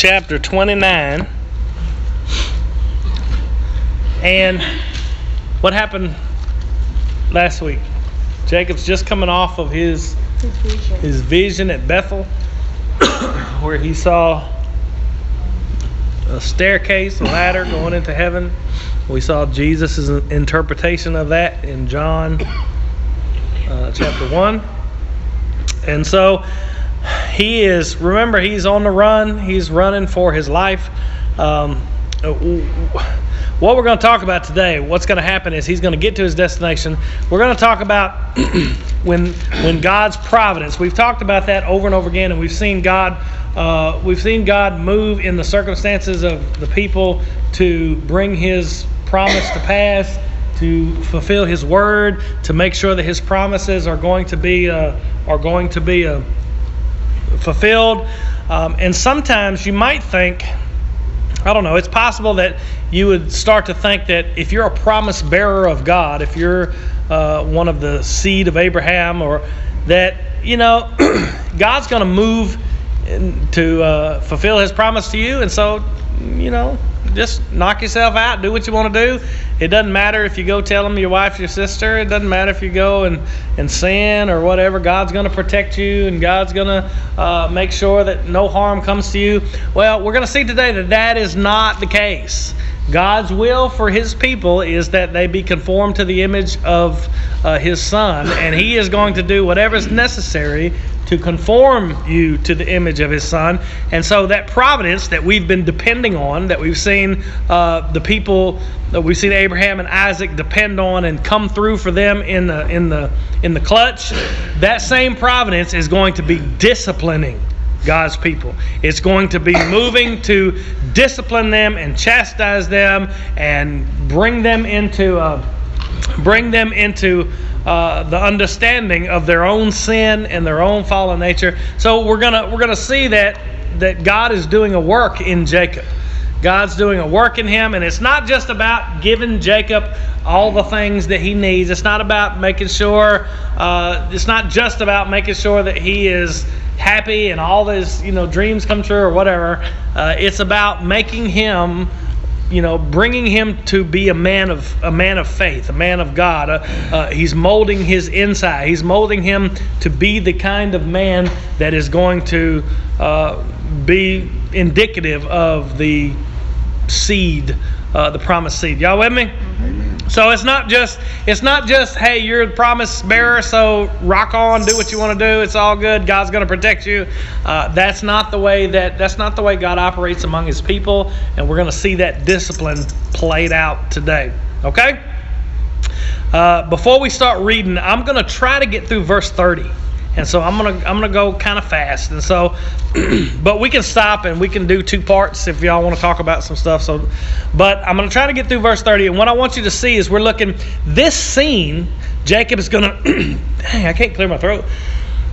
chapter 29. And what happened last week? Jacob's just coming off of his His vision. his vision at Bethel, where he saw a staircase, a ladder going into heaven. We saw Jesus' interpretation of that in John uh, chapter 1. And so he is, remember, he's on the run, he's running for his life. Um, what we're going to talk about today, what's going to happen is he's going to get to his destination. We're going to talk about when when God's providence. We've talked about that over and over again, and we've seen God uh, we've seen God move in the circumstances of the people to bring His promise to pass, to fulfill His word, to make sure that His promises are going to be uh, are going to be uh, fulfilled. Um, and sometimes you might think. I don't know. It's possible that you would start to think that if you're a promise bearer of God, if you're uh, one of the seed of Abraham, or that, you know, God's going to move to uh, fulfill his promise to you. And so, you know, just knock yourself out, do what you want to do. It doesn't matter if you go tell them your wife, your sister. It doesn't matter if you go and, and sin or whatever. God's going to protect you and God's going to uh, make sure that no harm comes to you. Well, we're going to see today that that is not the case. God's will for his people is that they be conformed to the image of uh, his son, and he is going to do whatever is necessary to conform you to the image of his son. And so that providence that we've been depending on, that we've seen uh, the people that we've seen Abraham and Isaac depend on and come through for them in the in the in the clutch, that same providence is going to be disciplining God's people. It's going to be moving to discipline them and chastise them and bring them into uh, bring them into uh, the understanding of their own sin and their own fallen nature. So we're gonna we're gonna see that that God is doing a work in Jacob. God's doing a work in him, and it's not just about giving Jacob all the things that he needs. It's not about making sure. Uh, it's not just about making sure that he is happy and all his you know dreams come true or whatever. Uh, it's about making him you know, bringing him to be a man of a man of faith, a man of God. Uh, uh, he's molding his inside. He's molding him to be the kind of man that is going to uh, be indicative of the seed, uh, the promised seed. Y'all with me? So it's not just it's not just hey you're the promise bearer so rock on do what you want to do it's all good God's going to protect you. Uh, that's not the way that that's not the way God operates among His people and we're going to see that discipline played out today okay? Uh, before we start reading I'm going to try to get through verse 30 and so I'm gonna I'm gonna go kind of fast, and so, but we can stop and we can do two parts if y'all want to talk about some stuff. So, but I'm gonna try to get through verse 30, and what I want you to see is we're looking this scene. Jacob is gonna, dang, I can't clear my throat.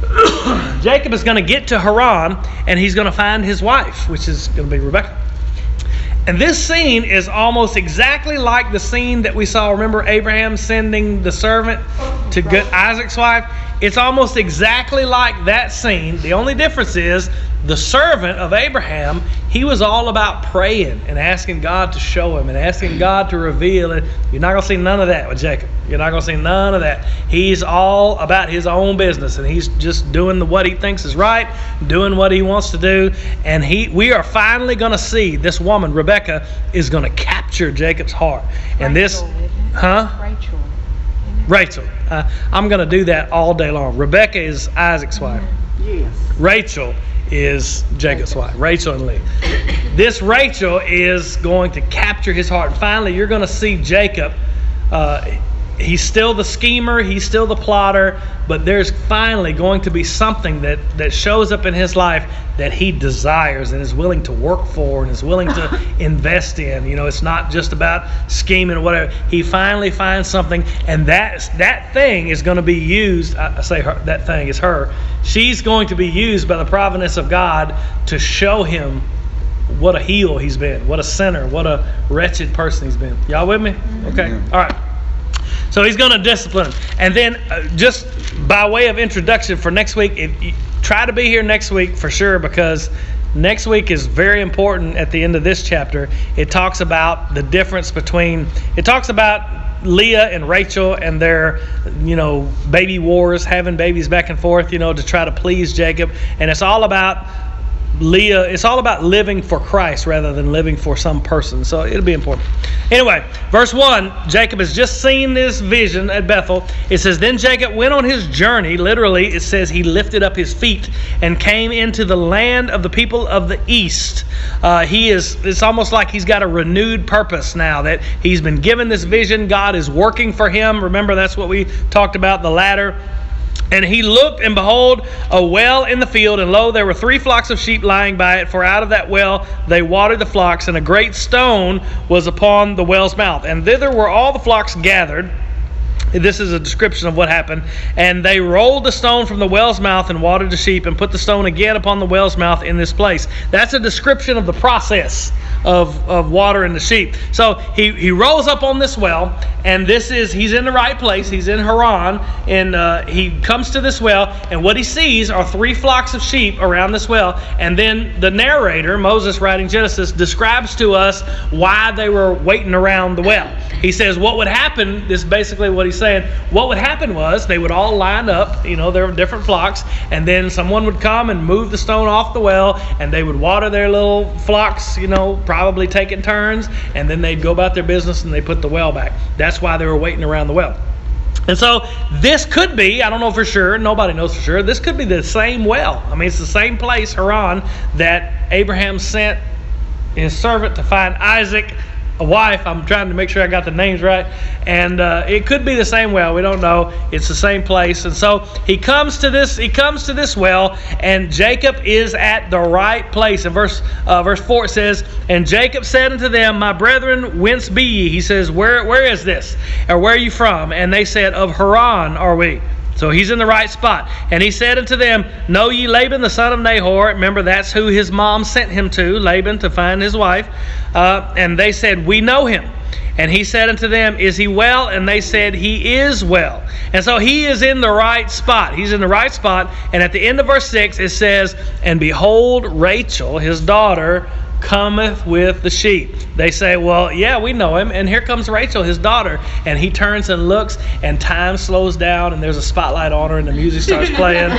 Jacob is gonna get to Haran, and he's gonna find his wife, which is gonna be Rebecca. And this scene is almost exactly like the scene that we saw. Remember Abraham sending the servant to Isaac's wife? It's almost exactly like that scene. The only difference is the servant of Abraham, he was all about praying and asking God to show him and asking God to reveal it. You're not going to see none of that with Jacob. You're not going to see none of that. He's all about his own business and he's just doing the, what he thinks is right, doing what he wants to do. And he, we are finally going to see this woman, Rebecca, is going to capture Jacob's heart. And this, Rachel, isn't it? huh? Rachel. Rachel. Uh, I'm going to do that all day long. Rebecca is Isaac's wife. Yes. Rachel is Jacob's wife. Rachel and Leah. This Rachel is going to capture his heart. And finally, you're going to see Jacob. Uh, he's still the schemer, he's still the plotter, but there's finally going to be something that, that shows up in his life that he desires and is willing to work for and is willing to invest in. You know, it's not just about scheming or whatever. He finally finds something, and that that thing is going to be used. I I say her, that thing is her. She's going to be used by the providence of God to show him what a heel he's been, what a sinner, what a wretched person he's been. Y'all with me? Mm-hmm. Okay. All right. So he's going to discipline. And then, uh, just by way of introduction for next week, if you, try to be here next week for sure because Next week is very important at the end of this chapter. It talks about the difference between, it talks about Leah and Rachel and their, you know, baby wars, having babies back and forth, you know, to try to please Jacob. And it's all about Leah, it's all about living for Christ rather than living for some person. So it'll be important. Anyway, verse 1 Jacob has just seen this vision at Bethel. It says, Then Jacob went on his journey. Literally, it says he lifted up his feet and came into the land of the people of the east. Uh, he is, it's almost like he's got a renewed purpose now that he's been given this vision. God is working for him. Remember, that's what we talked about the ladder and he looked, and behold, a well in the field, and lo, there were three flocks of sheep lying by it. For out of that well they watered the flocks, and a great stone was upon the well's mouth. And thither were all the flocks gathered. This is a description of what happened. And they rolled the stone from the well's mouth and watered the sheep, and put the stone again upon the well's mouth in this place. That's a description of the process of, of watering the sheep. So he, he rolls up on this well, and this is, he's in the right place. He's in Haran, and uh, he comes to this well, and what he sees are three flocks of sheep around this well. And then the narrator, Moses writing Genesis, describes to us why they were waiting around the well. He says, What would happen, this is basically what he's saying, what would happen was they would all line up, you know, were different flocks, and then someone would come and move the stone off the well, and they would water their little flocks, you know, probably taking turns, and then they'd go about their business and they put the well back. That's why they were waiting around the well. And so this could be, I don't know for sure, nobody knows for sure, this could be the same well. I mean, it's the same place, Haran, that Abraham sent his servant to find Isaac a wife. I'm trying to make sure I got the names right. And uh, it could be the same well. We don't know. It's the same place. And so he comes to this. He comes to this well, and Jacob is at the right place. And verse uh, verse four it says, "And Jacob said unto them, My brethren, whence be ye?" He says, "Where where is this? Or where are you from?" And they said, "Of Haran are we." So he's in the right spot. And he said unto them, Know ye Laban the son of Nahor? Remember, that's who his mom sent him to, Laban, to find his wife. Uh, and they said, We know him. And he said unto them, Is he well? And they said, He is well. And so he is in the right spot. He's in the right spot. And at the end of verse 6, it says, And behold, Rachel, his daughter, cometh with the sheep. They say, Well, yeah, we know him. And here comes Rachel, his daughter. And he turns and looks, and time slows down, and there's a spotlight on her, and the music starts playing.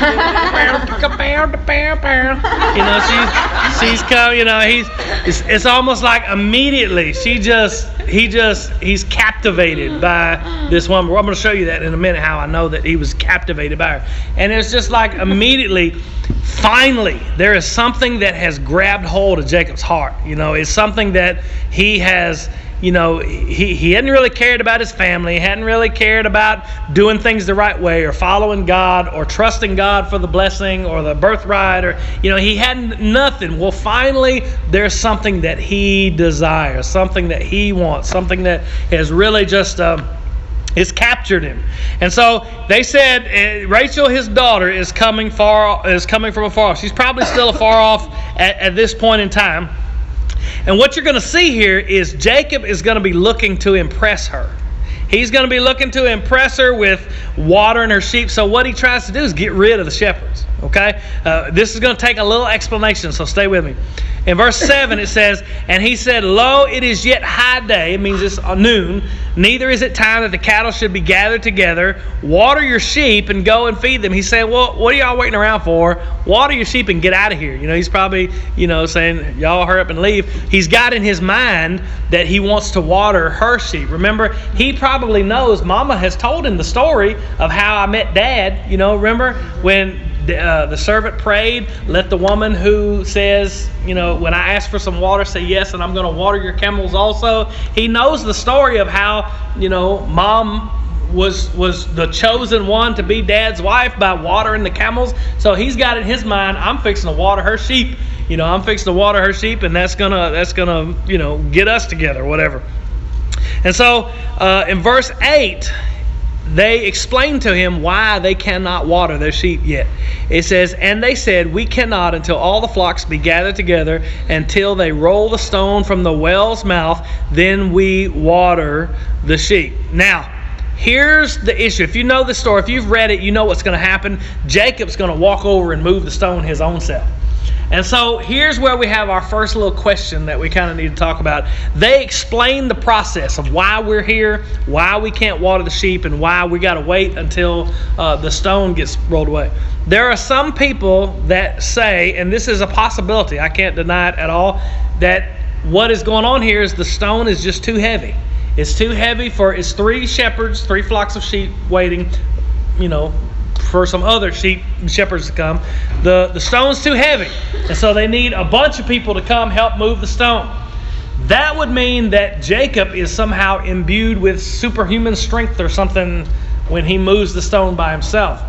you know, she's she's come, you know, he's it's, it's almost like immediately she just he just he's captivated by this woman. Well, I'm gonna show you that in a minute how I know that he was captivated by her. And it's just like immediately finally there is something that has grabbed hold of Jacob's heart. You know, it's something that he has, you know, he, he hadn't really cared about his family, he hadn't really cared about doing things the right way or following God or trusting God for the blessing or the birthright or, you know, he hadn't nothing. Well, finally, there's something that he desires, something that he wants, something that has really just. Uh, it's captured him. And so they said uh, Rachel, his daughter, is coming far is coming from afar. She's probably still afar off at, at this point in time. And what you're going to see here is Jacob is going to be looking to impress her. He's going to be looking to impress her with watering her sheep. So what he tries to do is get rid of the shepherds. Okay, uh, this is going to take a little explanation. So stay with me. In verse 7, it says, And he said, Lo, it is yet high day. It means it's noon. Neither is it time that the cattle should be gathered together. Water your sheep and go and feed them. He said, Well, what are y'all waiting around for? Water your sheep and get out of here. You know, he's probably, you know, saying, Y'all hurry up and leave. He's got in his mind that he wants to water her sheep. Remember, he probably knows Mama has told him the story of how I met Dad. You know, remember when uh, the servant prayed. Let the woman who says, you know, when I ask for some water, say yes, and I'm going to water your camels also. He knows the story of how, you know, mom was was the chosen one to be dad's wife by watering the camels. So he's got in his mind, I'm fixing to water her sheep. You know, I'm fixing to water her sheep, and that's gonna that's gonna you know get us together, whatever. And so uh, in verse eight, they explained to him why they cannot water their sheep yet. It says, And they said, We cannot until all the flocks be gathered together, until they roll the stone from the well's mouth, then we water the sheep. Now, here's the issue. If you know the story, if you've read it, you know what's going to happen. Jacob's going to walk over and move the stone his own self. And so here's where we have our first little question that we kind of need to talk about. They explain the process of why we're here, why we can't water the sheep, and why we got to wait until uh, the stone gets rolled away. There are some people that say, and this is a possibility, I can't deny it at all, that what is going on here is the stone is just too heavy. It's too heavy for it's three shepherds, three flocks of sheep waiting, you know, for some other sheep shepherds to come. The the stone's too heavy, and so they need a bunch of people to come help move the stone. That would mean that Jacob is somehow imbued with superhuman strength or something when he moves the stone by himself.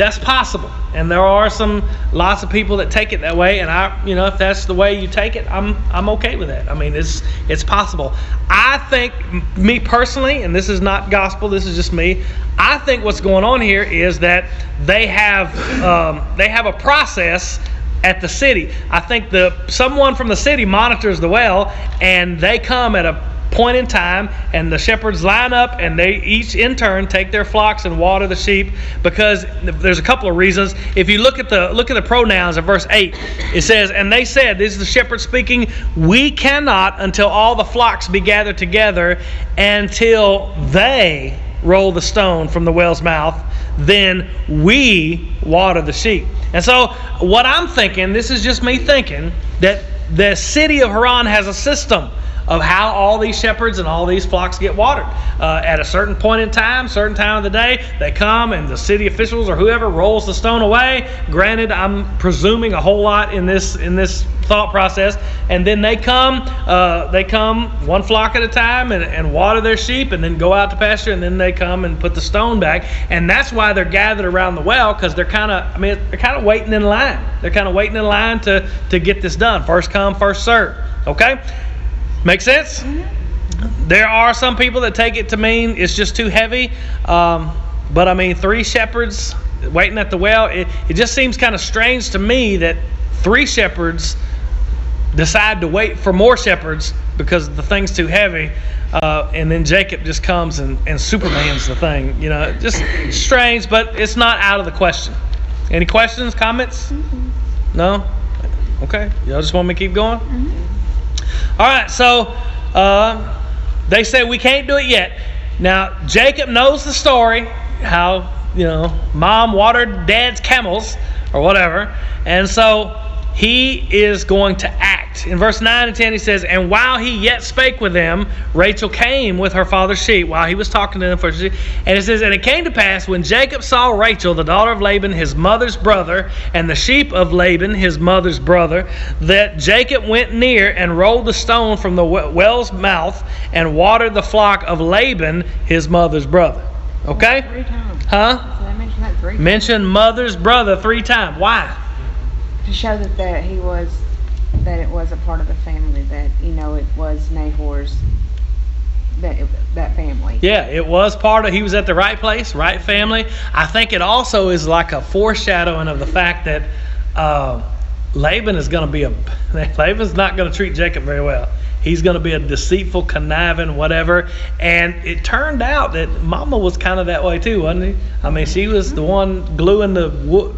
That's possible, and there are some lots of people that take it that way. And I, you know, if that's the way you take it, I'm I'm okay with that. I mean, it's it's possible. I think me personally, and this is not gospel. This is just me. I think what's going on here is that they have um, they have a process at the city. I think the someone from the city monitors the well, and they come at a point in time, and the shepherds line up and they each in turn take their flocks and water the sheep because there's a couple of reasons. If you look at the look at the pronouns of verse 8, it says, And they said, This is the shepherd speaking, we cannot until all the flocks be gathered together until they roll the stone from the well's mouth, then we water the sheep. And so, what I'm thinking, this is just me thinking, that the city of Haran has a system of how all these shepherds and all these flocks get watered. Uh, at a certain point in time, certain time of the day, they come and the city officials or whoever rolls the stone away. Granted, I'm presuming a whole lot in this in this thought process, and then they come, uh, they come one flock at a time and, and water their sheep, and then go out to pasture, and then they come and put the stone back, and that's why they're gathered around the well because they're kind of, I mean, they're kind of waiting in line. They're kind of waiting in line to to get this done. First come, first serve. Okay. Make sense? Mm-hmm. There are some people that take it to mean it's just too heavy. Um, but I mean, three shepherds waiting at the well, it, it just seems kind of strange to me that three shepherds decide to wait for more shepherds because the thing's too heavy. Uh, and then Jacob just comes and, and Superman's the thing. You know, just strange, but it's not out of the question. Any questions, comments? Mm-hmm. No? Okay. Y'all just want me to keep going? Mm-hmm. All right, so uh, they say we can't do it yet. Now, Jacob knows the story how, you know, mom watered dad's camels or whatever. And so he is going to act. In verse 9 and 10, he says, And while he yet spake with them, Rachel came with her father's sheep while he was talking to them. For And it says, And it came to pass when Jacob saw Rachel, the daughter of Laban, his mother's brother, and the sheep of Laban, his mother's brother, that Jacob went near and rolled the stone from the well's mouth and watered the flock of Laban, his mother's brother. Okay? Three times. Huh? Mention mother's brother three times. Why? To show that, that he was that it was a part of the family that you know it was Nahor's that that family. Yeah, it was part of. He was at the right place, right family. I think it also is like a foreshadowing of the fact that uh, Laban is going to be a Laban's not going to treat Jacob very well. He's going to be a deceitful, conniving, whatever. And it turned out that Mama was kind of that way too, wasn't he? I mean, she was the mm-hmm. one gluing the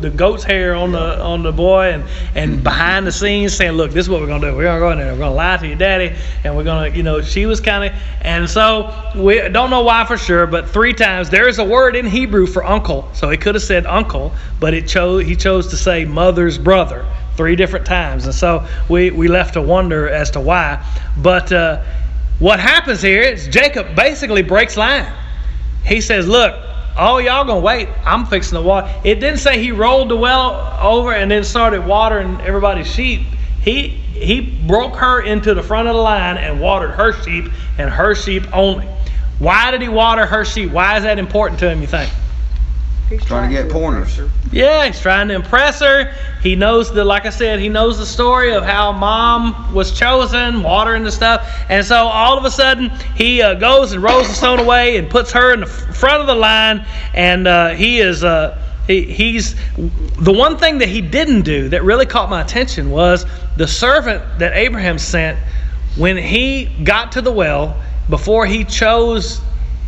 the goat's hair on the on the boy, and and mm-hmm. behind the scenes saying, "Look, this is what we're going to do. We're going to go in there. We're going to lie to your daddy, and we're going to, you know." She was kind of, and so we don't know why for sure, but three times there is a word in Hebrew for uncle, so he could have said uncle, but it chose he chose to say mother's brother three different times. And so we, we left to wonder as to why. But uh, what happens here is Jacob basically breaks line. He says, Look, all y'all gonna wait. I'm fixing the water. It didn't say he rolled the well over and then started watering everybody's sheep. He he broke her into the front of the line and watered her sheep and her sheep only. Why did he water her sheep? Why is that important to him, you think? He's trying to get pointers. Yeah, he's trying to impress her. He knows the, like I said, he knows the story of how mom was chosen, watering the stuff, and so all of a sudden he uh, goes and rolls the stone away and puts her in the front of the line, and uh, he is. Uh, he, he's the one thing that he didn't do that really caught my attention was the servant that Abraham sent when he got to the well before he chose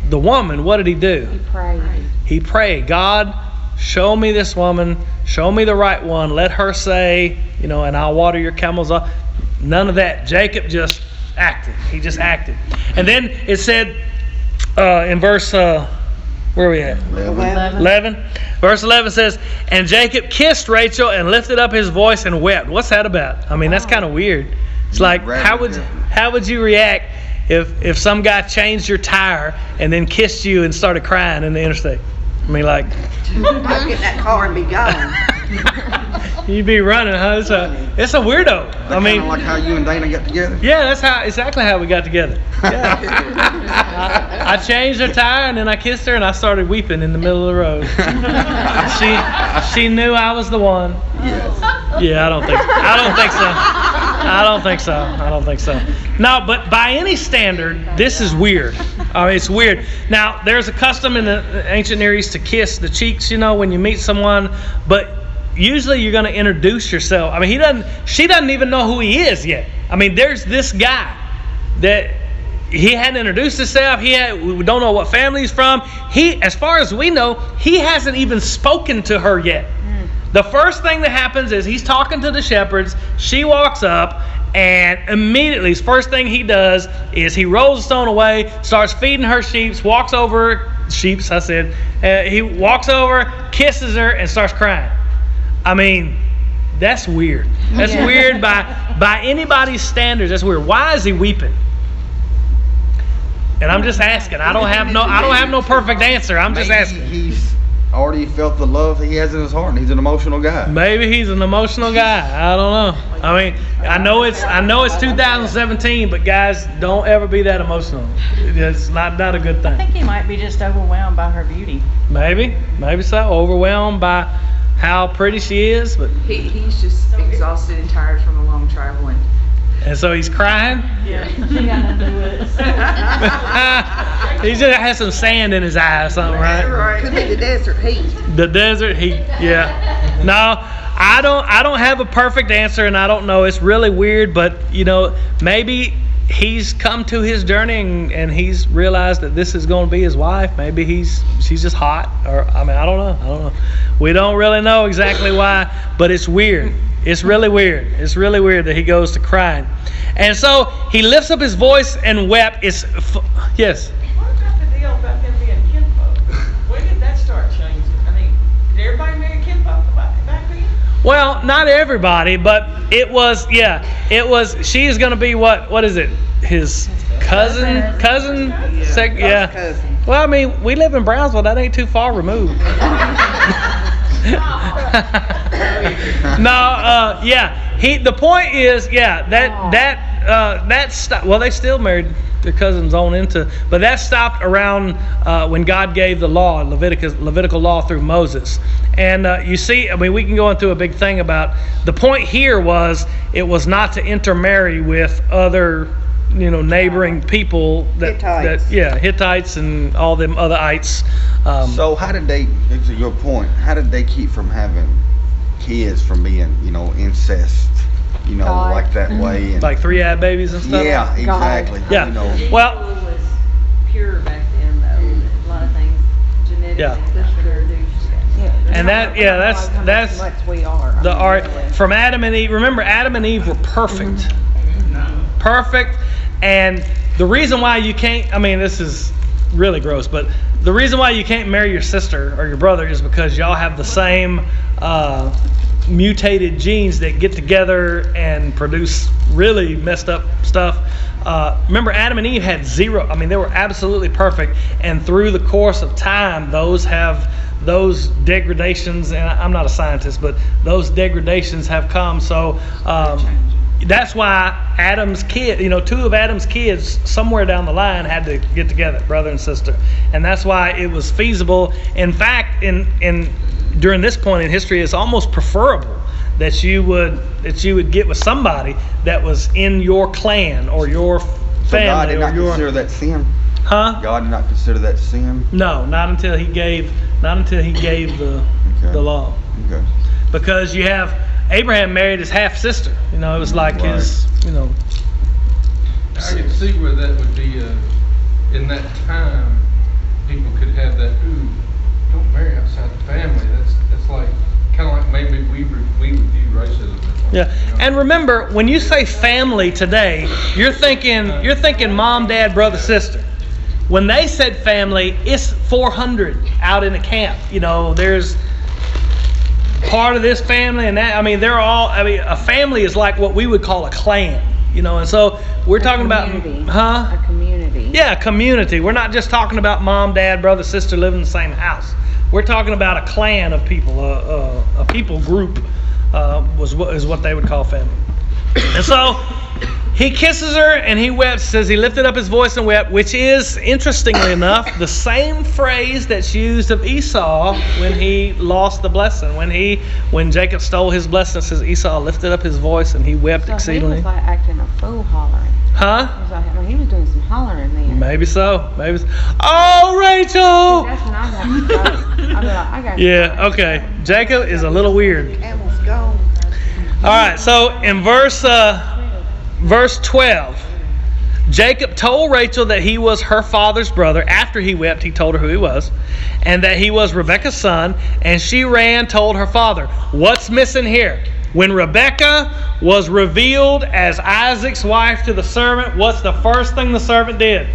the woman. What did he do? He prayed. He prayed, God, show me this woman, show me the right one, let her say, you know, and I'll water your camels off. None of that. Jacob just acted. He just acted. And then it said uh, in verse, uh, where are we at? 11. 11. Verse 11 says, And Jacob kissed Rachel and lifted up his voice and wept. What's that about? I mean, that's kind of weird. It's like, how would, how would you react if, if some guy changed your tire and then kissed you and started crying in the interstate? I mean, like, I'll get in that car and be gone. you'd be running, huh? It's a, it's a weirdo. I mean, like how you and Dana got together. yeah, that's how exactly how we got together. Yeah. I, I changed her tire and then I kissed her and I started weeping in the middle of the road. she she knew I was the one. Yes. Yeah, I don't think I don't think so. I don't think so. I don't think so. No, but by any standard, this is weird. I mean, it's weird. Now, there's a custom in the ancient Near East to kiss the cheeks, you know, when you meet someone, but usually you're going to introduce yourself. I mean, he doesn't. She doesn't even know who he is yet. I mean, there's this guy that he hadn't introduced himself. He had, we don't know what family he's from. He, as far as we know, he hasn't even spoken to her yet. The first thing that happens is he's talking to the shepherds. She walks up, and immediately, his first thing he does is he rolls the stone away, starts feeding her sheep, walks over sheep's. I said uh, he walks over, kisses her, and starts crying. I mean, that's weird. That's Yeah. weird by by anybody's standards. That's weird. Why is he weeping? And I'm just asking. I don't have no I don't have no perfect answer. I'm just asking. He's already felt the love he has in his heart, and he's an emotional guy. Maybe he's an emotional guy. I don't know. I mean, I know it's I know it's 2017, but guys, don't ever be that emotional. It's not not a good thing. I think he might be just overwhelmed by her beauty. Maybe, maybe so. Overwhelmed by how pretty she is, but He, he's just exhausted and tired from a long travel and and so he's crying. Yeah. she got nothing to do it. he just has some sand in his eye or something, right? Could be the desert heat. The desert heat. Yeah. No, I don't. I don't have a perfect answer, and I don't know. It's really weird, but you know, maybe he's come to his journey and, and he's realized that this is going to be his wife. Maybe he's she's just hot, or I mean, I don't know. I don't know. We don't really know exactly why, but it's weird. It's really weird. It's really weird that he goes to crying, and so he lifts up his voice and wept. It's yes. What about the deal about them being kinfolk? When did that start changing? I mean, did everybody marry kinfolk back back then? Well, not everybody, but it was yeah, it was she is going to be what what is it? His cousin, cousin, sec, yeah. cousin. Well, I mean, we live in Brownsville. That ain't too far removed. no, uh, yeah. He. The point is, yeah. That that uh, that stopped. Well, they still married their cousins on into, but that stopped around uh, when God gave the law, Leviticus, Levitical law through Moses. And uh, you see, I mean, we can go into a big thing about the point here was it was not to intermarry with other, you know, neighboring people that, Hittites. that yeah, Hittites and all them other ites. Um, So how did they? To your point, how did they keep from having kids from being, you know, incest, you know, God. like that way? And, like three eyed babies and stuff. yeah, exactly. Yeah. You know, Well- was pure back then, though. A lot of things, genetics Yeah. and push for their And that- yeah, that's- that's Much we are. The art really. from Adam and Eve. Remember, Adam and Eve were perfect, perfect, and the reason why you can't. I mean, this is really gross, but the reason why you can't marry your sister or your brother is because y'all have the same uh, mutated genes that get together and produce really messed up stuff. Uh, remember, Adam and Eve had zero. I mean, they were absolutely perfect, and through the course of time, those have those degradations. And I'm not a scientist, but those degradations have come. So. Um, that's why Adam's kid, you know, two of Adam's kids somewhere down the line had to get together, brother and sister, and that's why it was feasible. In fact, in in during this point in history, it's almost preferable that you would that you would get with somebody that was in your clan or your so God family did not your consider that sin. huh? God did not consider that sin. No, not until he gave not until he gave the Okay. the law Okay. because you have Abraham married his half sister. You know, it was like Right. his you know I can see where that would be, uh, in that time, people could have that ooh don't marry outside the family. That's, that's like, kinda like maybe we, re- we would view racism. Yeah, you know? and remember when you say family today, you're thinking you're thinking mom, dad, brother, sister. When they said family, it's 400 out in the camp. You know, there's part of this family and that. I mean, they're all. I mean, a family is like what we would call a clan. You know, and so we're A talking about, community. huh? A community. Yeah, community. We're not just talking about mom, dad, brother, sister living in the same house. We're talking about a clan of people, a, a, a people group uh, was what is what they would call family. And so he kisses her and he wept. Says he lifted up his voice and wept, which is interestingly enough the same phrase that's used of Esau when he lost the blessing. When he when Jacob stole his blessing, says Esau lifted up his voice and he wept So he exceedingly. was like acting a fool hollering. Huh? He was like, I mean, he was doing some hollering then. Maybe so. Maybe. So. Oh, Rachel. That's when I got to go. I'd like, I got Yeah, okay. Jacob is a little weird. All right, so in verse uh, verse 12, Jacob told Rachel that he was her father's brother. After he wept, he told her who he was, and that he was Rebekah's son. And she ran, told her father. What's missing here? When Rebekah was revealed as Isaac's wife to the servant, what's the first thing the servant did?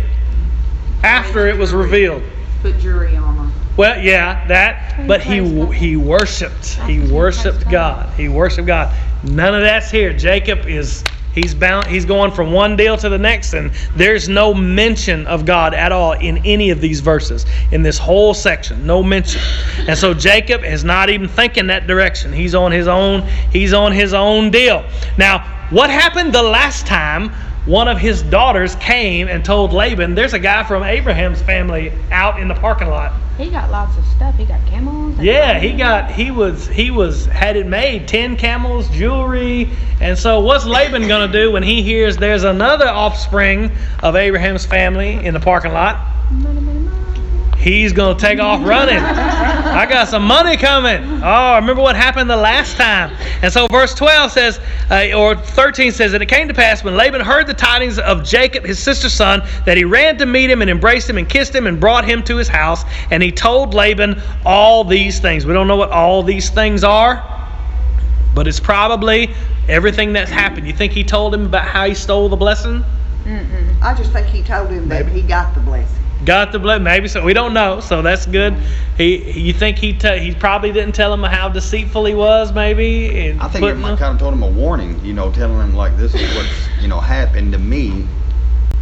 After it was revealed. Put jury on her. Well, yeah, that, but he he worshipped. He worshipped God. He worshipped God. None of that's here. Jacob is he's bound he's going from one deal to the next and there's no mention of God at all in any of these verses in this whole section. No mention. And so Jacob is not even thinking that direction. He's on his own he's on his own deal. Now, what happened the last time one of his daughters came and told Laban, there's a guy from Abraham's family out in the parking lot. He got lots of stuff. He got camels. and- Yeah, he got he was he was had it made, ten camels, jewelry, and so what's Laban gonna do when he hears there's another offspring of Abraham's family in the parking lot? He's gonna take off running. I got some money coming. Oh, remember what happened the last time? And so verse 12 says, uh, or 13 says, and it came to pass when Laban heard the tidings of Jacob, his sister's son, that he ran to meet him and embraced him and kissed him and brought him to his house. And he told Laban all these things. We don't know what all these things are, but it's probably everything that's happened. You think he told him about how he stole the blessing? Mm-mm. I just think he told him that he got the blessing. Got the blood, maybe so. We don't know, so that's good. He, you think he, t- he probably didn't tell him how deceitful he was, maybe. And I think it might kind of told him a warning, you know, telling him like this is what's you know happened to me.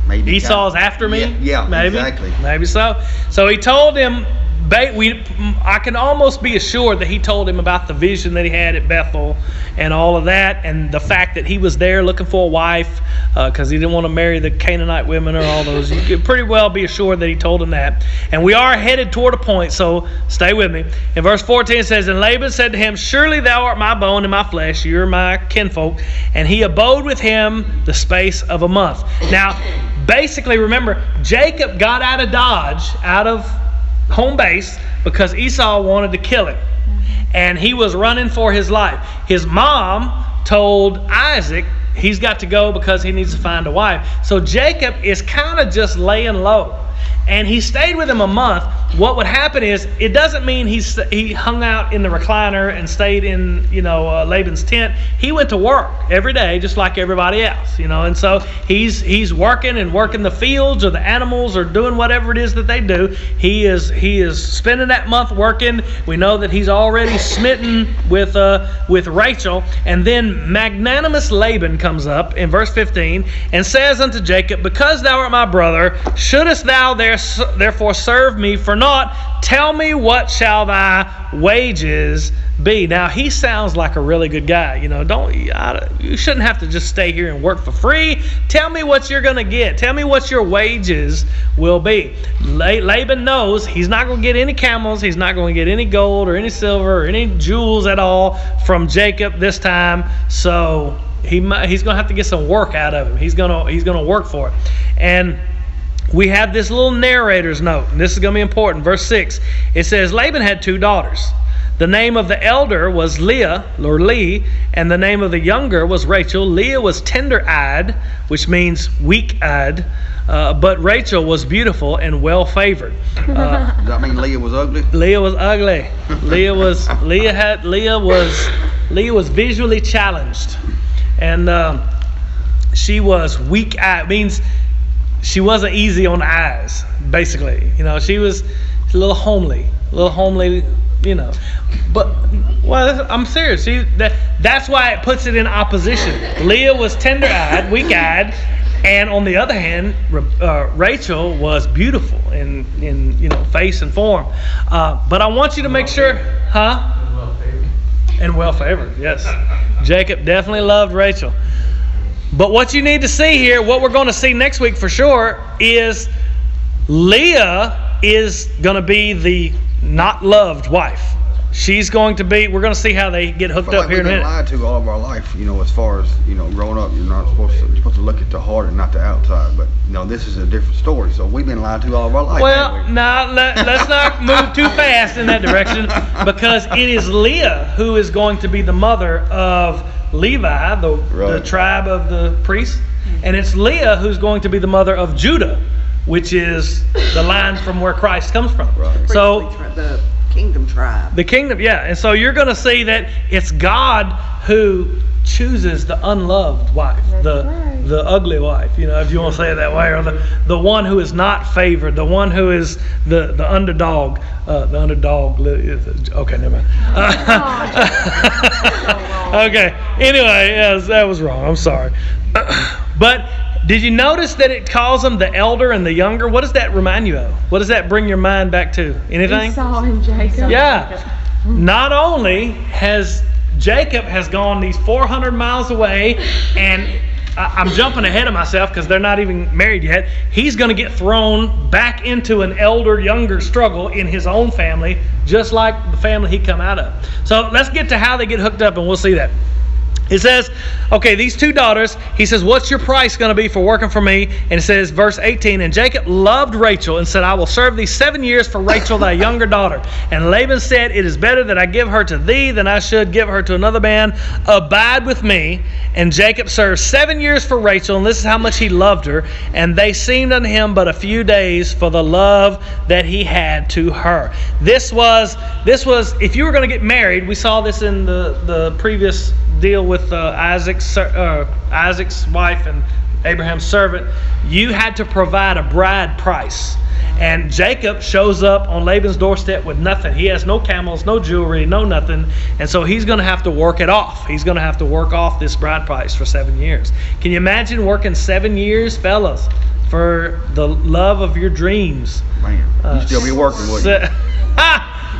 Maybe Esau's kinda- after me. Yeah, yeah maybe. exactly. Maybe so. So he told him. We, I can almost be assured that he told him about the vision that he had at Bethel, and all of that, and the fact that he was there looking for a wife uh, because he didn't want to marry the Canaanite women or all those. You could pretty well be assured that he told him that. And we are headed toward a point, so stay with me. In verse 14 it says, And Laban said to him, Surely thou art my bone and my flesh, you're my kinfolk. And he abode with him the space of a month. Now, basically, remember, Jacob got out of Dodge, out of home base, because Esau wanted to kill him. And he was running for his life. His mom told Isaac he's got to go because he needs to find a wife. So Jacob is kind of just laying low. And he stayed with him a month. What would happen is, it doesn't mean he he hung out in the recliner and stayed in you know uh, Laban's tent. He went to work every day, just like everybody else, you know. And so he's he's working and working the fields or the animals or doing whatever it is that they do. He is he is spending that month working. We know that he's already smitten with uh with Rachel, and then magnanimous Laban comes up in verse 15 and says unto Jacob, Because thou art my brother, shouldest thou there, therefore serve me for naught? Tell me what shall thy wages be? Now he sounds like a really good guy. You know, don't I, you shouldn't have to just stay here and work for free. Tell me what you're gonna get. Tell me what your wages will be. Laban knows he's not gonna get any camels. He's not gonna get any gold or any silver or any jewels at all from Jacob this time. So he might, he's gonna have to get some work out of him. He's gonna he's gonna work for it, and we have this little narrator's note, and this is going to be important. Verse 6 it says, Laban had two daughters. The name of the elder was Leah, or Lee, and the name of the younger was Rachel. Leah was tender eyed, which means weak eyed, uh, but Rachel was beautiful and well favored. Uh, Does that mean Leah was ugly? Leah was ugly. Leah was Leah had Leah was Leah was visually challenged, and um, she was weak eyed. Means she wasn't easy on the eyes. Basically, you know, she was a little homely, a little homely. You know, but well, I'm serious. She that that's why it puts it in opposition. Leah was tender-eyed, weak-eyed, and on the other hand, uh, Rachel was beautiful in, in you know face and form. Uh, but I want you to make sure, huh? And well favored, yes. Jacob definitely loved Rachel. But what you need to see here, what we're going to see next week for sure, is Leah is going to be the not loved wife. She's going to be. We're going to see how they get hooked up like here we've in a been minute. lied to all of our life, you know, as far as, you know, growing up, you're not supposed to, you're supposed to look at the heart and not the outside. But, you know, this is a different story. So we've been lied to all of our life. Well, we? now let, let's not move too fast in that direction because it is Leah who is going to be the mother of Levi, the, the tribe of the priests, mm-hmm. and it's Leah who's going to be the mother of Judah, which is the line from where Christ comes from. Right. So Priestly tri- The kingdom tribe. the kingdom, yeah. And so you're going to see that it's God who chooses the unloved wife, That's the right. the ugly wife, you know, if you want to say it that way, or the, the one who is not favored, the one who is the the underdog. Uh, the underdog. Okay, never mind. okay. Anyway, yes, that was wrong. I'm sorry. but did you notice that it calls them the elder and the younger? What does that remind you of? What does that bring your mind back to? Anything? Esau and Jacob. Yeah. Not only has Jacob has gone these 400 miles away, and I- I'm jumping ahead of myself because they're not even married yet. He's going to get thrown back into an elder-younger struggle in his own family, just like the family he come out of. So let's get to how they get hooked up, and we'll see that. It says, okay, these two daughters, he says, what's your price going to be for working for me? And it says, verse 18, and Jacob loved Rachel and said, I will serve thee seven years for Rachel, thy younger daughter. And Laban said, It is better that I give her to thee than I should give her to another man. Abide with me. And Jacob served seven years for Rachel, and this is how much he loved her. And they seemed unto him but a few days for the love that he had to her. This was, this was, if you were going to get married, we saw this in the, the previous deal with uh, Isaac's uh, Isaac's wife and Abraham's servant, you had to provide a bride price. And Jacob shows up on Laban's doorstep with nothing. He has no camels, no jewelry, no nothing. And so he's going to have to work it off. He's going to have to work off this bride price for seven years. Can you imagine working seven years, fellas, for the love of your dreams? Man, Uh, you still be working, wouldn't you?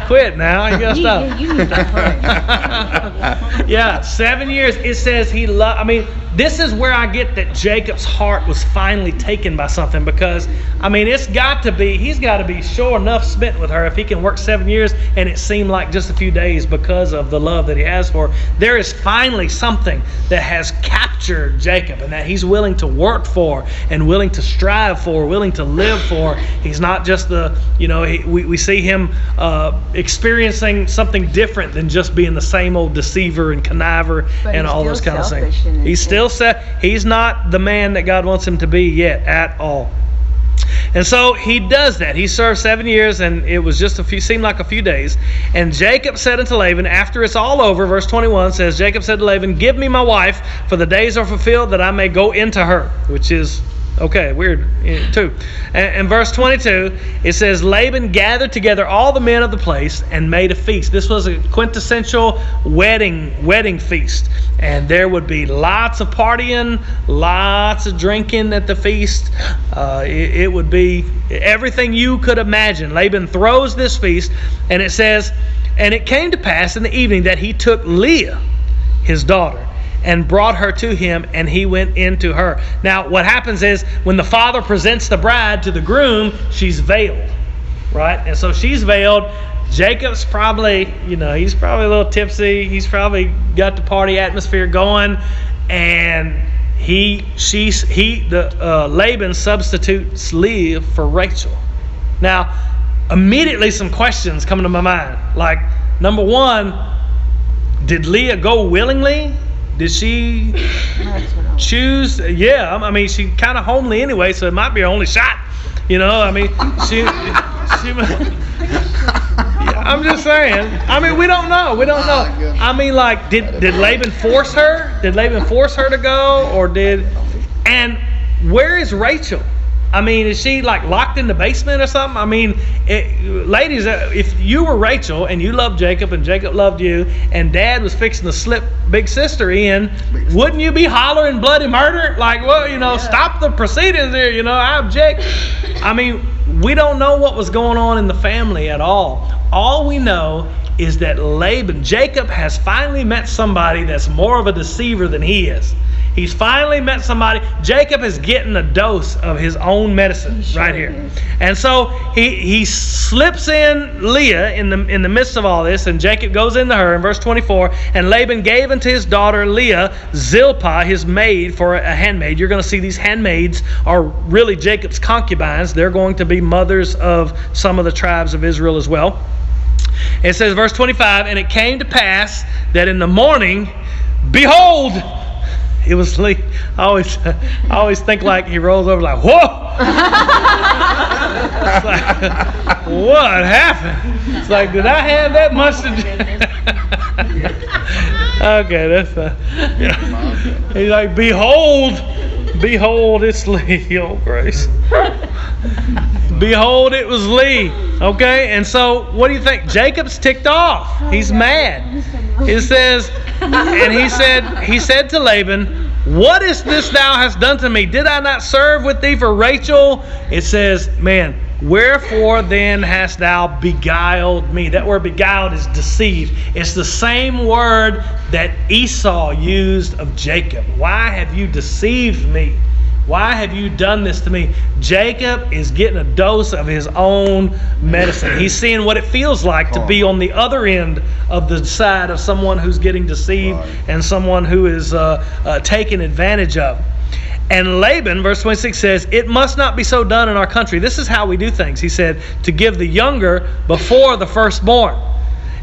Quit now. You gotta stop. you need to yeah, seven years. It says he loved. I mean, this is where I get that Jacob's heart was finally taken by something because, I mean, it's got to be. He's got to be sure enough smitten with her if he can work seven years and it seemed like just a few days because of the love that he has for her. There is finally something that has captured Jacob and that he's willing to work for and willing to strive for, willing to live for. He's not just the, you know, he, we, we see him uh, experiencing something different than just being the same old deceiver and conniver But and all those kind of things. in He's still set. He's not the man that God wants him to be yet at all. And so he does that. He served seven years, and it was just a few, seemed like a few days. And Jacob said unto Laban, after it's all over, verse 21 says, Jacob said to Laban, Give me my wife, for the days are fulfilled that I may go into her, which is okay, weird. And, and verse 22, it says, Laban gathered together all the men of the place and made a feast. This was a quintessential wedding wedding feast. And there would be lots of partying, lots of drinking at the feast. Uh, it, it would be everything you could imagine. Laban throws this feast, and it says, And it came to pass in the evening that he took Leah, his daughter, and brought her to him, and he went into her. Now, what happens is when the father presents the bride to the groom, she's veiled, right? And so she's veiled. Jacob's probably, you know, he's probably a little tipsy. He's probably got the party atmosphere going, and he, she's, he, the uh, Laban substitutes Leah for Rachel. Now, immediately some questions come to my mind, like, Number one, did Leah go willingly? Did she choose? Yeah, I mean, she kind of homely anyway, so it might be her only shot. You know, I mean, she, she. I'm just saying. I mean, we don't know. We don't know. I mean, like, did did Laban force her? Did Laban force her to go, or did? And where is Rachel? I mean, is she like locked in the basement or something? I mean, it, ladies, uh, if you were Rachel and you loved Jacob and Jacob loved you, and Dad was fixing to slip big sister in, wouldn't you be hollering bloody murder? Like, well, you know, stop the proceedings here. You know, I object. I mean, we don't know what was going on in the family at all. All we know is that Laban, Jacob has finally met somebody that's more of a deceiver than he is. He's finally met somebody. Jacob is getting a dose of his own medicine right here. And so he he slips in Leah in the in the midst of all this, and Jacob goes into her in verse 24. And Laban gave unto his daughter Leah Zilpah, his maid, for a handmaid. You're going to see these handmaids are really Jacob's concubines. They're going to be mothers of some of the tribes of Israel as well. It says, verse 25, and it came to pass that in the morning, behold, it was Lee. I always, I always think like he rolls over like, whoa! Like, what happened? It's like, did I have that much to do? okay, that's uh, yeah. He's like, behold, behold, it's Lee. Oh, grace. Behold, it was Lee. Okay, and so what do you think? Jacob's ticked off. He's mad. It says, and he said, he said to Laban, What is this thou hast done to me? Did I not serve with thee for Rachel? It says, Man, wherefore then hast thou beguiled me? That word beguiled is deceived. It's the same word that Esau used of Jacob. Why have you deceived me? Why have you done this to me? Jacob is getting a dose of his own medicine. He's seeing what it feels like to be on the other end of the side of someone who's getting deceived Right. and someone who is uh, uh, taken advantage of. And Laban, verse 26 says, It must not be so done in our country. This is how we do things. He said, To give the younger before the firstborn.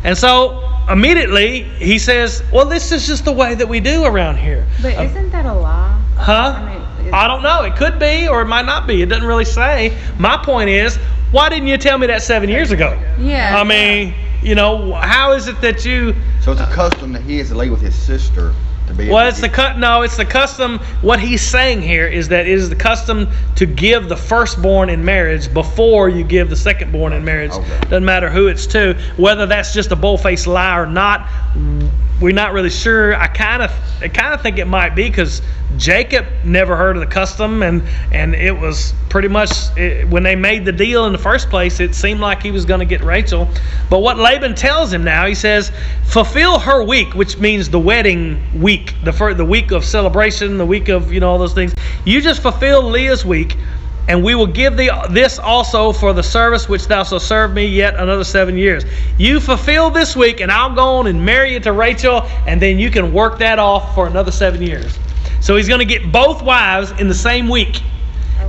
And so immediately he says, Well, this is just the way that we do around here. But Uh, isn't that a law? Huh? I mean, I don't know. It could be or it might not be. It doesn't really say. My point is, why didn't you tell me that seven years ago? Yeah. I mean, you know, how is it that you? So it's a custom that he has to lay with his sister to be. Well, it's the cut. No, it's the custom. What he's saying here is that it is the custom to give the firstborn in marriage before you give the secondborn in marriage. Okay. Doesn't matter who it's to. Whether that's just a bull-faced lie or not, we're not really sure. I kind of, I kind of think it might be because Jacob never heard of the custom, and and it was pretty much it, when they made the deal in the first place. It seemed like he was going to get Rachel, but what Laban tells him now, he says, fulfill her week, which means the wedding week, the fir- the week of celebration, the week of you know all those things. You just fulfill Leah's week. And we will give thee this also for the service which thou shalt serve me yet another seven years. You fulfill this week, and I'll go on and marry you to Rachel, and then you can work that off for another seven years. So he's going to get both wives in the same week,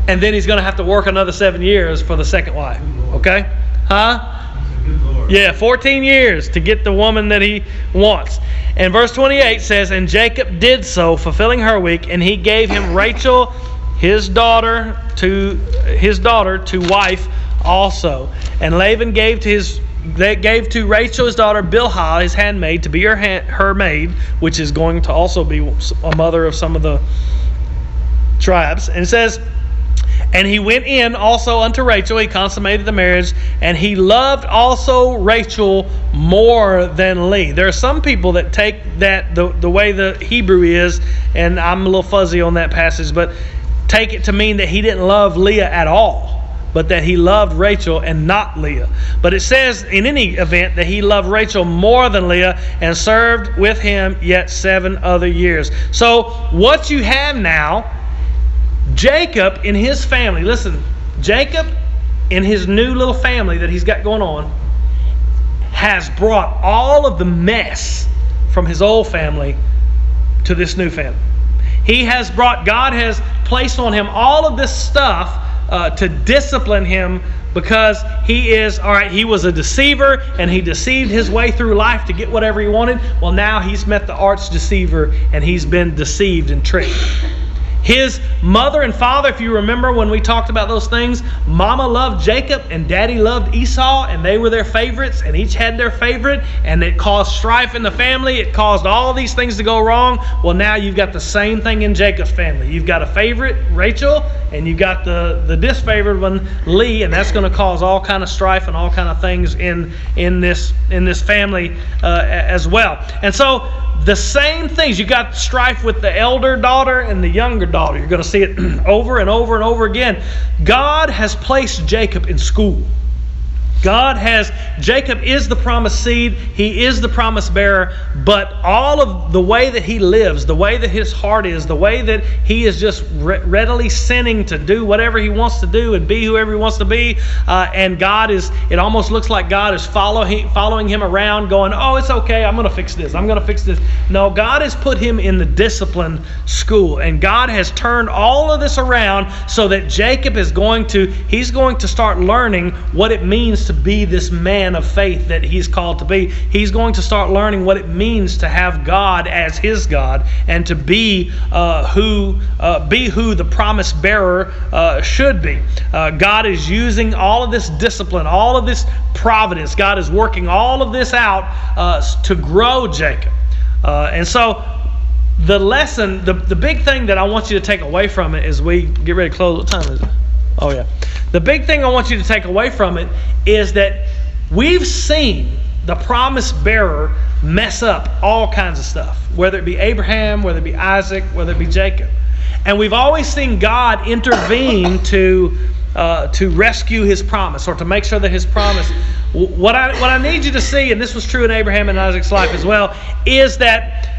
and then he's going to have to work another seven years for the second wife. Okay? Huh? Yeah, 14 years to get the woman that he wants. And verse 28 says, And Jacob did so, fulfilling her week, and he gave him Rachel, his daughter, to his daughter to wife also. And Laban gave to his they gave to Rachel his daughter Bilhah, his handmaid, to be her ha- her maid, which is going to also be a mother of some of the tribes. And it says, and he went in also unto Rachel, he consummated the marriage, and he loved also Rachel more than Leah. There are some people that take that the, the way the Hebrew is, and I'm a little fuzzy on that passage, but take it to mean that he didn't love Leah at all, but that he loved Rachel and not Leah. But it says in any event that he loved Rachel more than Leah and served with him yet seven other years. So what you have now Jacob in his family, listen, Jacob in his new little family that he's got going on has brought all of the mess from his old family to this new family. He has brought, God has placed on him all of this stuff uh, to discipline him Because he is, all right, he was a deceiver and he deceived his way through life to get whatever he wanted. Well, now he's met the arch deceiver and he's been deceived and tricked. His mother and father, if you remember when we talked about those things, mama loved Jacob and daddy loved Esau, and they were their favorites, and each had their favorite, and it caused strife in the family. It caused all these things to go wrong. Well, now you've got the same thing in Jacob's family. You've got a favorite, Rachel, and you've got the, the disfavored one, Lee, and that's going to cause all kind of strife and all kind of things in in this in this family uh, as well. And so the same things. You got strife with the elder daughter and the younger daughter. You're going to see it over and over and over again. God has placed Jacob in school. God has, Jacob is the promised seed, he is the promise bearer, but all of the way that he lives, the way that his heart is, the way that he is just re- readily sinning to do whatever he wants to do and be whoever he wants to be, uh, and God is, it almost looks like God is following, following him around, going, Oh, it's okay, I'm going to fix this, I'm going to fix this. No, God has put him in the discipline school, and God has turned all of this around so that Jacob is going to, he's going to start learning what it means to be this man of faith that he's called to be. He's going to start learning what it means to have God as his God and to be uh, who uh, be who the promise bearer uh, should be. Uh, God is using all of this discipline, all of this providence. God is working all of this out uh, to grow Jacob. Uh, and so the lesson, the, the big thing that I want you to take away from it as we get ready to close. What time is it? Oh, yeah. The big thing I want you to take away from it is that we've seen the promise bearer mess up all kinds of stuff, whether it be Abraham, whether it be Isaac, whether it be Jacob. And we've always seen God intervene to, uh, to rescue his promise or to make sure that his promise. What I, what I need you to see, and this was true in Abraham and Isaac's life as well, is that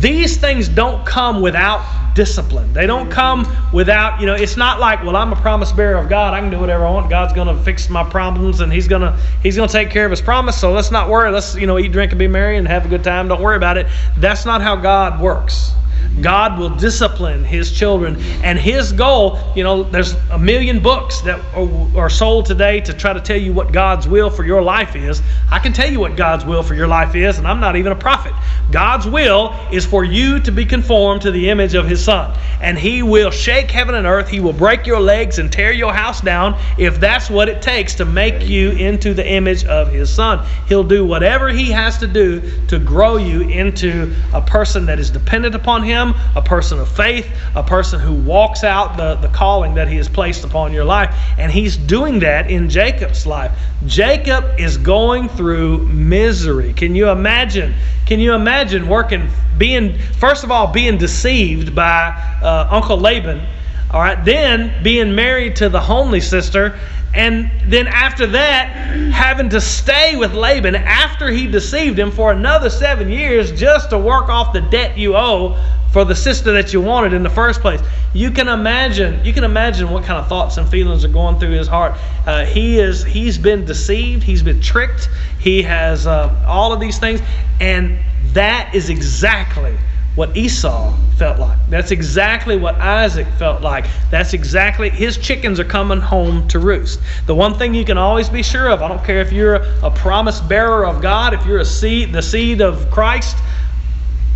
these things don't come without discipline. They don't come without, you know, it's not like, well, I'm a promise bearer of God. I can do whatever I want. God's going to fix my problems and he's going to he's going to take care of his promise. So let's not worry. Let's, you know, eat, drink and be merry and have a good time. Don't worry about it. That's not how God works. God will discipline his children. And his goal, you know, there's a million books that are sold today to try to tell you what God's will for your life is. I can tell you what God's will for your life is, and I'm not even a prophet. God's will is for you to be conformed to the image of his son. And he will shake heaven and earth. He will break your legs and tear your house down if that's what it takes to make you into the image of his son. He'll do whatever he has to do to grow you into a person that is dependent upon him him, a person of faith, a person who walks out the, the calling that he has placed upon your life. And he's doing that in Jacob's life. Jacob is going through misery. Can you imagine? Can you imagine working, being, first of all, being deceived by uh, Uncle Laban? All right, then being married to the homely sister, and then after that, having to stay with Laban after he deceived him for another seven years just to work off the debt you owe for the sister that you wanted in the first place. You can imagine. You can imagine what kind of thoughts and feelings are going through his heart. Uh, he is. He's been deceived. He's been tricked. He has uh, all of these things, and that is exactly what Esau felt like. That's exactly what Isaac felt like. That's exactly his chickens are coming home to roost. The one thing you can always be sure of, I don't care if you're a, a promise bearer of God, if you're a seed, the seed of Christ,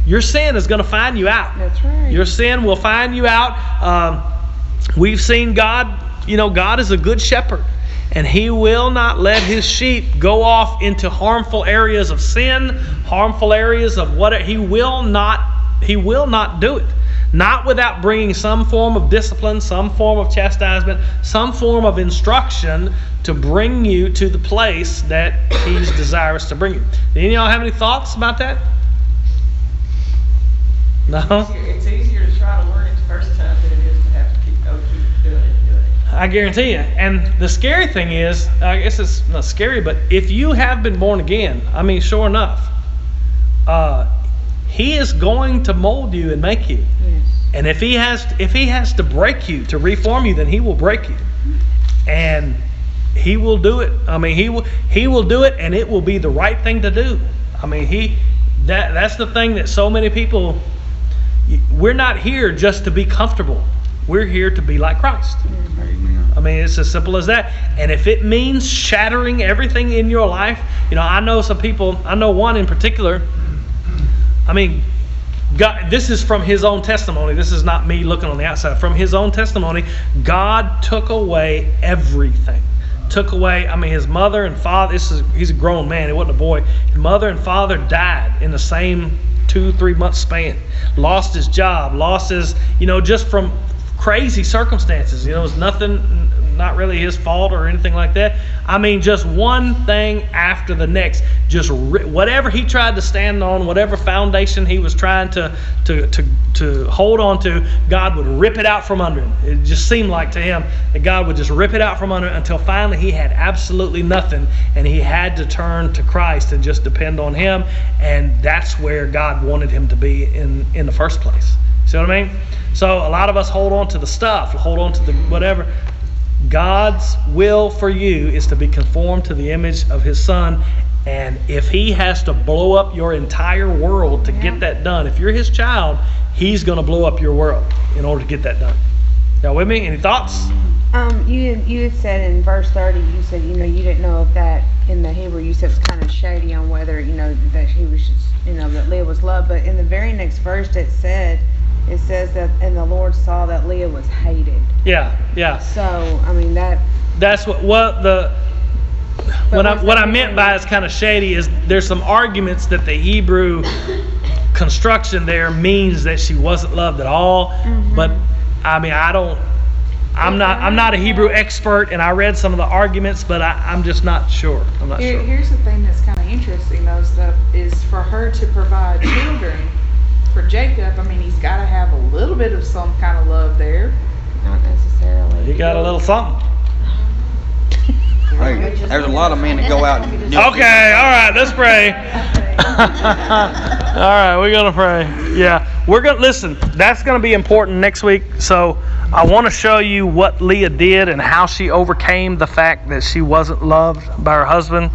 your sin is going to find you out. That's right. Your sin will find you out. Um, we've seen God, you know, God is a good shepherd. And he will not let his sheep go off into harmful areas of sin, harmful areas of what he will not he will not do it. Not without bringing some form of discipline, some form of chastisement, some form of instruction to bring you to the place that he's desirous to bring you. Do any of y'all have any thoughts about that? No? It's easier to try to learn it the first time than it is to have to keep, oh, keep doing it and doing it. I guarantee you. And the scary thing is, I guess it's not scary, but if you have been born again, I mean, sure enough, uh, He is going to mold you and make you. Yes. And if He has, if He has to break you to reform you, then He will break you, and He will do it. I mean, He will, He will do it, and it will be the right thing to do. I mean, He, that that's the thing that so many people. We're not here just to be comfortable. We're here to be like Christ. Amen. I mean, it's as simple as that. And if it means shattering everything in your life, you know, I know some people, I know one in particular. I mean, God, this is from his own testimony. This is not me looking on the outside. From his own testimony, God took away everything. Took away, I mean, his mother and father. This is he's a grown man. He wasn't a boy. His mother and father died in the same two, three month span. Lost his job. Lost his, you know, just from crazy circumstances. You know, it was nothing, not really his fault or anything like that. I mean, just one thing after the next. Just ri- whatever he tried to stand on, whatever foundation he was trying to to to to hold on to, God would rip it out from under him. It just seemed like to him that God would just rip it out from under him until finally he had absolutely nothing, and he had to turn to Christ and just depend on Him. And that's where God wanted him to be in in the first place. See what I mean? So a lot of us hold on to the stuff, hold on to the whatever. God's will for you is to be conformed to the image of His Son. And if He has to blow up your entire world to get that done, if you're His child, He's going to blow up your world in order to get that done. Y'all with me? Any thoughts? Um, you you had said in verse thirty, you said you know you didn't know if that in the Hebrew you said it's kind of shady on whether you know that he was just, you know that Leah was loved, but in the very next verse it said it says that and the Lord saw that Leah was hated. Yeah, yeah. So I mean that That's what what the what I what I meant by it's kind of shady is there's some arguments that the Hebrew construction there means that she wasn't loved at all. Mm-hmm. But I mean I don't I'm not I'm not a Hebrew expert and I read some of the arguments, but I, I'm just not sure. I'm not Here, sure. here's the thing that's kind of interesting though, is that is for her to provide children for Jacob. I mean, he's got to have a little bit of some kind of love there. not necessarily. You got a little something. Hey, there's a lot of men that go out and do Okay, all right, let's pray. all right, we're gonna pray. Yeah, we're gonna listen. That's gonna be important next week. So I want to show you what Leah did and how she overcame the fact that she wasn't loved by her husband.